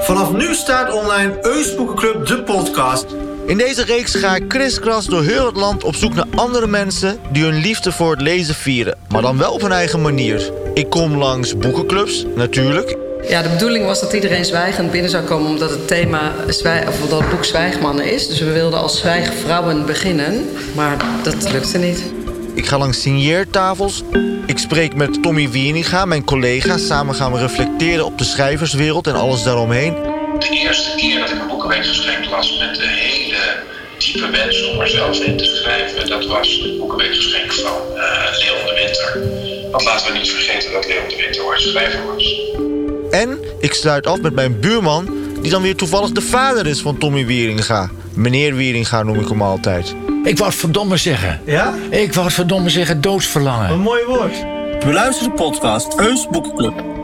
Vanaf nu staat online Eus Boekenclub, de podcast. In deze reeks ga ik kriskras door heel het land op zoek naar andere mensen... die hun liefde voor het lezen vieren, maar dan wel op hun eigen manier. Ik kom langs boekenclubs, natuurlijk. Ja, de bedoeling was dat iedereen zwijgend binnen zou komen... omdat het thema of dat het boek Zwijgmannen is. Dus we wilden als zwijgvrouwen beginnen. Maar dat lukte niet. Ik ga langs signeertafels. Ik spreek met Tommy Wieringa, mijn collega. Samen gaan we reflecteren op de schrijverswereld en alles daaromheen. De eerste keer dat ik een boekenweekgeschenk las met de hele diepe wens om er zelf in te schrijven, dat was het boekenweekgeschenk van eh Leon de Winter. Want laten we niet vergeten dat Leon de Winter ooit schrijver was. En ik sluit af met mijn buurman, die dan weer toevallig de vader is van Tommy Wieringa. Meneer Wieringa noem ik hem altijd. Ik wou het verdomme zeggen. Ja? Ik wou het verdomme zeggen doodsverlangen. Een mooi woord. Beluister de podcast Eus Boekenclub